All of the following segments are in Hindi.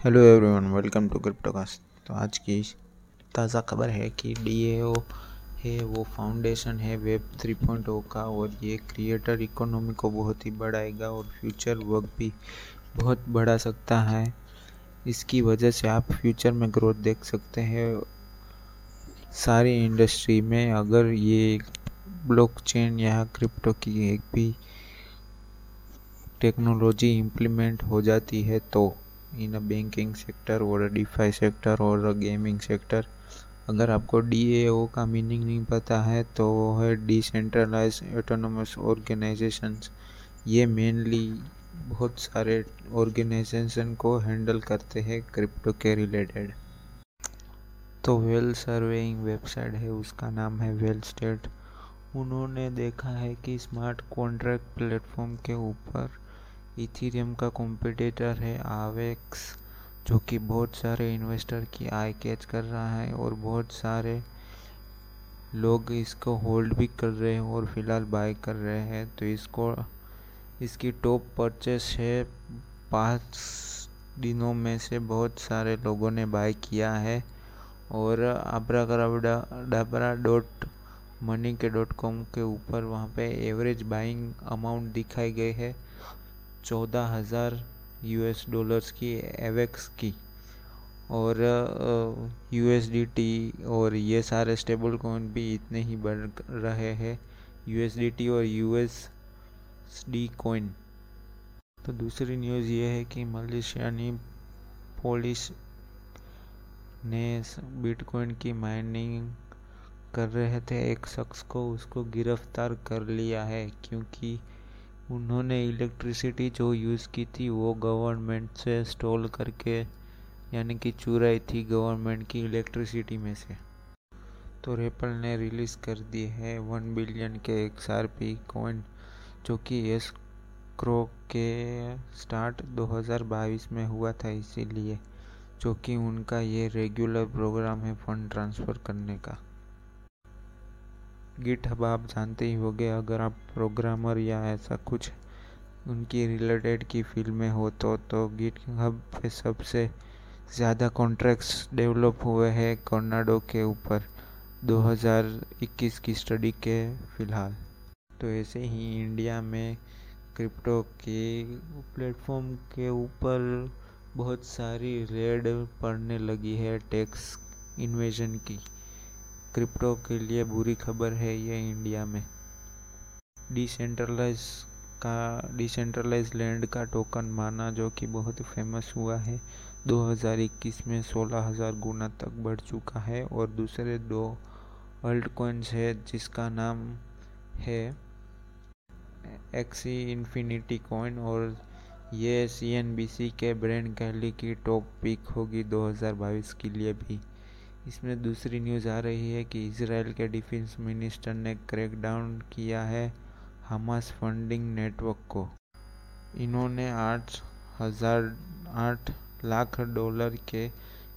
Hello everyone welcome to cryptocast तो आज की ताज़ा खबर है कि डी है, वो फाउंडेशन है वेब 3.0 का और ये क्रिएटर इकोनॉमी को बहुत ही बढ़ाएगा और फ्यूचर वर्क भी बहुत बढ़ा सकता है। इसकी वजह से आप फ्यूचर में ग्रोथ देख सकते हैं। सारी इंडस्ट्री में अगर ये ब्लॉकचेन या क्रिप्टो की एक भी टेक्नोलॉजी इम्प्लीमेंट हो जाती है तो इन अ बैंकिंग सेक्टर और डिफाई सेक्टर और गेमिंग सेक्टर अगर आपको डी ए का मीनिंग नहीं पता है तो वो है डिसेंट्रलाइज ऑटोनोमस ऑर्गेनाइजेशंस ये मेनली बहुत सारे ऑर्गेनाइजेशन को हैंडल करते हैं क्रिप्टो के रिलेटेड तो वेल सर्वेइंग वेबसाइट है, उसका नाम है वेल स्टेट उन्होंने देखा है कि स्मार्ट कॉन्ट्रैक्ट प्लेटफॉर्म के ऊपर इथीरियम का कॉम्पिटिटर है आवेक्स जो कि बहुत सारे इन्वेस्टर की आई कैच कर रहा है और बहुत सारे लोग इसको होल्ड भी कर रहे हैं और फ़िलहाल बाय कर रहे हैं। तो इसको, इसकी टॉप परचेस है। पाँच दिनों में से बहुत सारे लोगों ने बाय किया है। और आबरा डाबरा डॉट मनी के डॉट कॉम के ऊपर वहाँ पे एवरेज बाइंग अमाउंट दिखाई गई है। चौदह हज़ार यूएस डॉलर्स की एवेक्स की और यूएसडीटी और ये सारे स्टेबल कॉइन भी इतने ही बढ़ रहे हैं, यूएसडीटी और यूएसडी कॉइन। तो दूसरी न्यूज़ ये है कि मलेशियानी पुलिस ने बिटकॉइन की माइनिंग कर रहे थे, एक शख्स को उसको गिरफ़्तार कर लिया है क्योंकि उन्होंने इलेक्ट्रिसिटी जो यूज़ की थी, वो गवर्नमेंट से स्टॉल करके, यानी कि चुराई थी गवर्नमेंट की इलेक्ट्रिसिटी में से। तो रेपल ने रिलीज़ कर दी है वन बिलियन के एक पी कॉइन जो कि एस क्रो के स्टार्ट 2022 में हुआ था इसीलिए, जो कि उनका ये रेगुलर प्रोग्राम है फंड ट्रांसफ़र करने का। गिट हब आप जानते ही होंगे, अगर आप प्रोग्रामर या ऐसा कुछ उनकी रिलेटेड की फ़ील्ड में हो तो तो गिट हब पे सबसे ज़्यादा कॉन्ट्रैक्ट्स डेवलप हुए हैं कर्नाडो के ऊपर 2021 की स्टडी के फ़िलहाल। तो ऐसे ही इंडिया में क्रिप्टो के प्लेटफॉर्म के ऊपर बहुत सारी रेड पड़ने लगी है टैक्स इन्वेजन की। क्रिप्टो के लिए बुरी खबर है ये इंडिया में। डिसेंट्रलाइज का डिसेंट्रलाइज लैंड का टोकन माना जो कि बहुत फ़ेमस हुआ है 2021 में 16,000 गुना तक बढ़ चुका है और दूसरे दो अल्ट कॉइन्स है जिसका नाम है एक्सी इन्फिनिटी कॉइन और ये सीएनबीसी के ब्रांड कैली की टॉप पिक होगी 2022 के लिए भी। इसमें दूसरी न्यूज़ आ रही है कि इसराइल के डिफेंस मिनिस्टर ने क्रैकडाउन किया है हमास फंडिंग नेटवर्क को। इन्होंने आठ हज़ार आठ लाख डॉलर के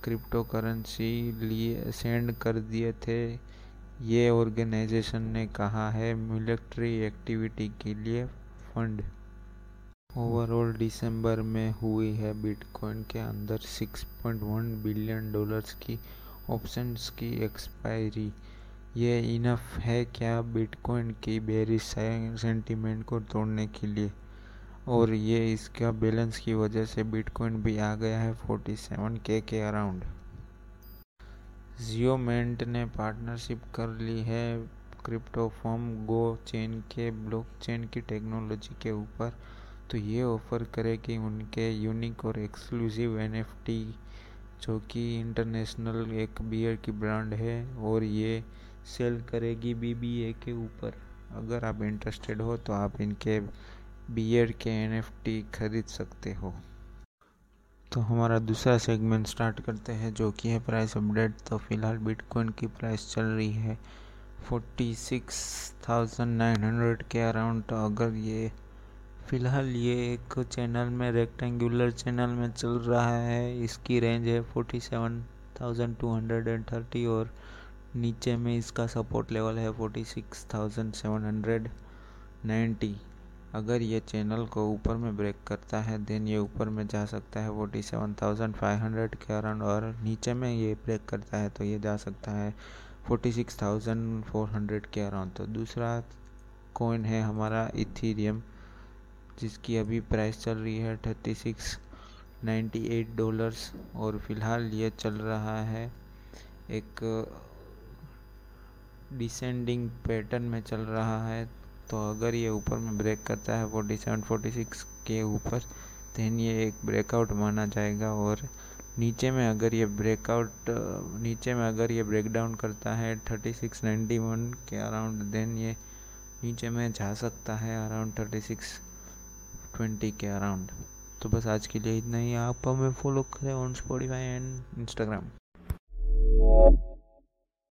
क्रिप्टो करेंसी लिए, सेंड कर दिए थे। ये ऑर्गेनाइजेशन ने कहा है मिलिट्री एक्टिविटी के लिए फंड। ओवरऑल दिसंबर में हुई है बिटकॉइन के अंदर 6.1 बिलियन डॉलर्स की ऑप्शंस की एक्सपायरी ये इनफ है क्या बिटकॉइन की बेरी सेंटीमेंट को तोड़ने के लिए? और ये इसका बैलेंस की वजह से बिटकॉइन भी आ गया है 47 के के अराउंड जियोमेंट ने पार्टनरशिप कर ली है क्रिप्टो फॉर्म गो चेन के ब्लॉकचेन की टेक्नोलॉजी के ऊपर. तो ये ऑफ़र करेगी उनके यूनिक और एक्सक्लूसिव एनएफटी जो कि इंटरनेशनल एक बियर की ब्रांड है और ये सेल करेगी बीबीए के ऊपर। अगर आप इंटरेस्टेड हो तो आप इनके बियर के एनएफटी खरीद सकते हो। तो हमारा दूसरा सेगमेंट स्टार्ट करते हैं जो कि है प्राइस अपडेट तो फ़िलहाल बिटकॉइन की प्राइस चल रही है forty six thousand nine hundred के अराउंड तो अगर ये फ़िलहाल ये एक चैनल में रेक्टेंगुलर चैनल में चल रहा है। इसकी रेंज है forty seven thousand two hundred and thirty और नीचे में इसका सपोर्ट लेवल है forty six thousand seven hundred ninety अगर ये चैनल को ऊपर में ब्रेक करता है देन ये ऊपर में जा सकता है forty seven thousand five hundred के अराउंड और नीचे में ये ब्रेक करता है तो ये जा सकता है forty six thousand four hundred के अराउंड। तो दूसरा कॉइन है हमारा इथीरियम जिसकी अभी प्राइस चल रही है thirty six ninety eight dollars और फ़िलहाल ये चल रहा है एक डिसेंडिंग पैटर्न में चल रहा है। तो अगर ये ऊपर में ब्रेक करता है फोर्टी सेवन फोर्टी सिक्स के ऊपर देन ये एक ब्रेकआउट माना जाएगा और नीचे में अगर ये ब्रेकआउट नीचे में अगर ये ब्रेक डाउन करता है थर्टी सिक्स नाइन्टी वन के अराउंड देन ये नीचे में जा सकता है अराउंड थर्टी सिक्स ट्वेंटी के अराउंड तो बस आज के लिए इतना ही। आप हमें फॉलो करें ऑन स्पॉटीफाई एंड इंस्टाग्राम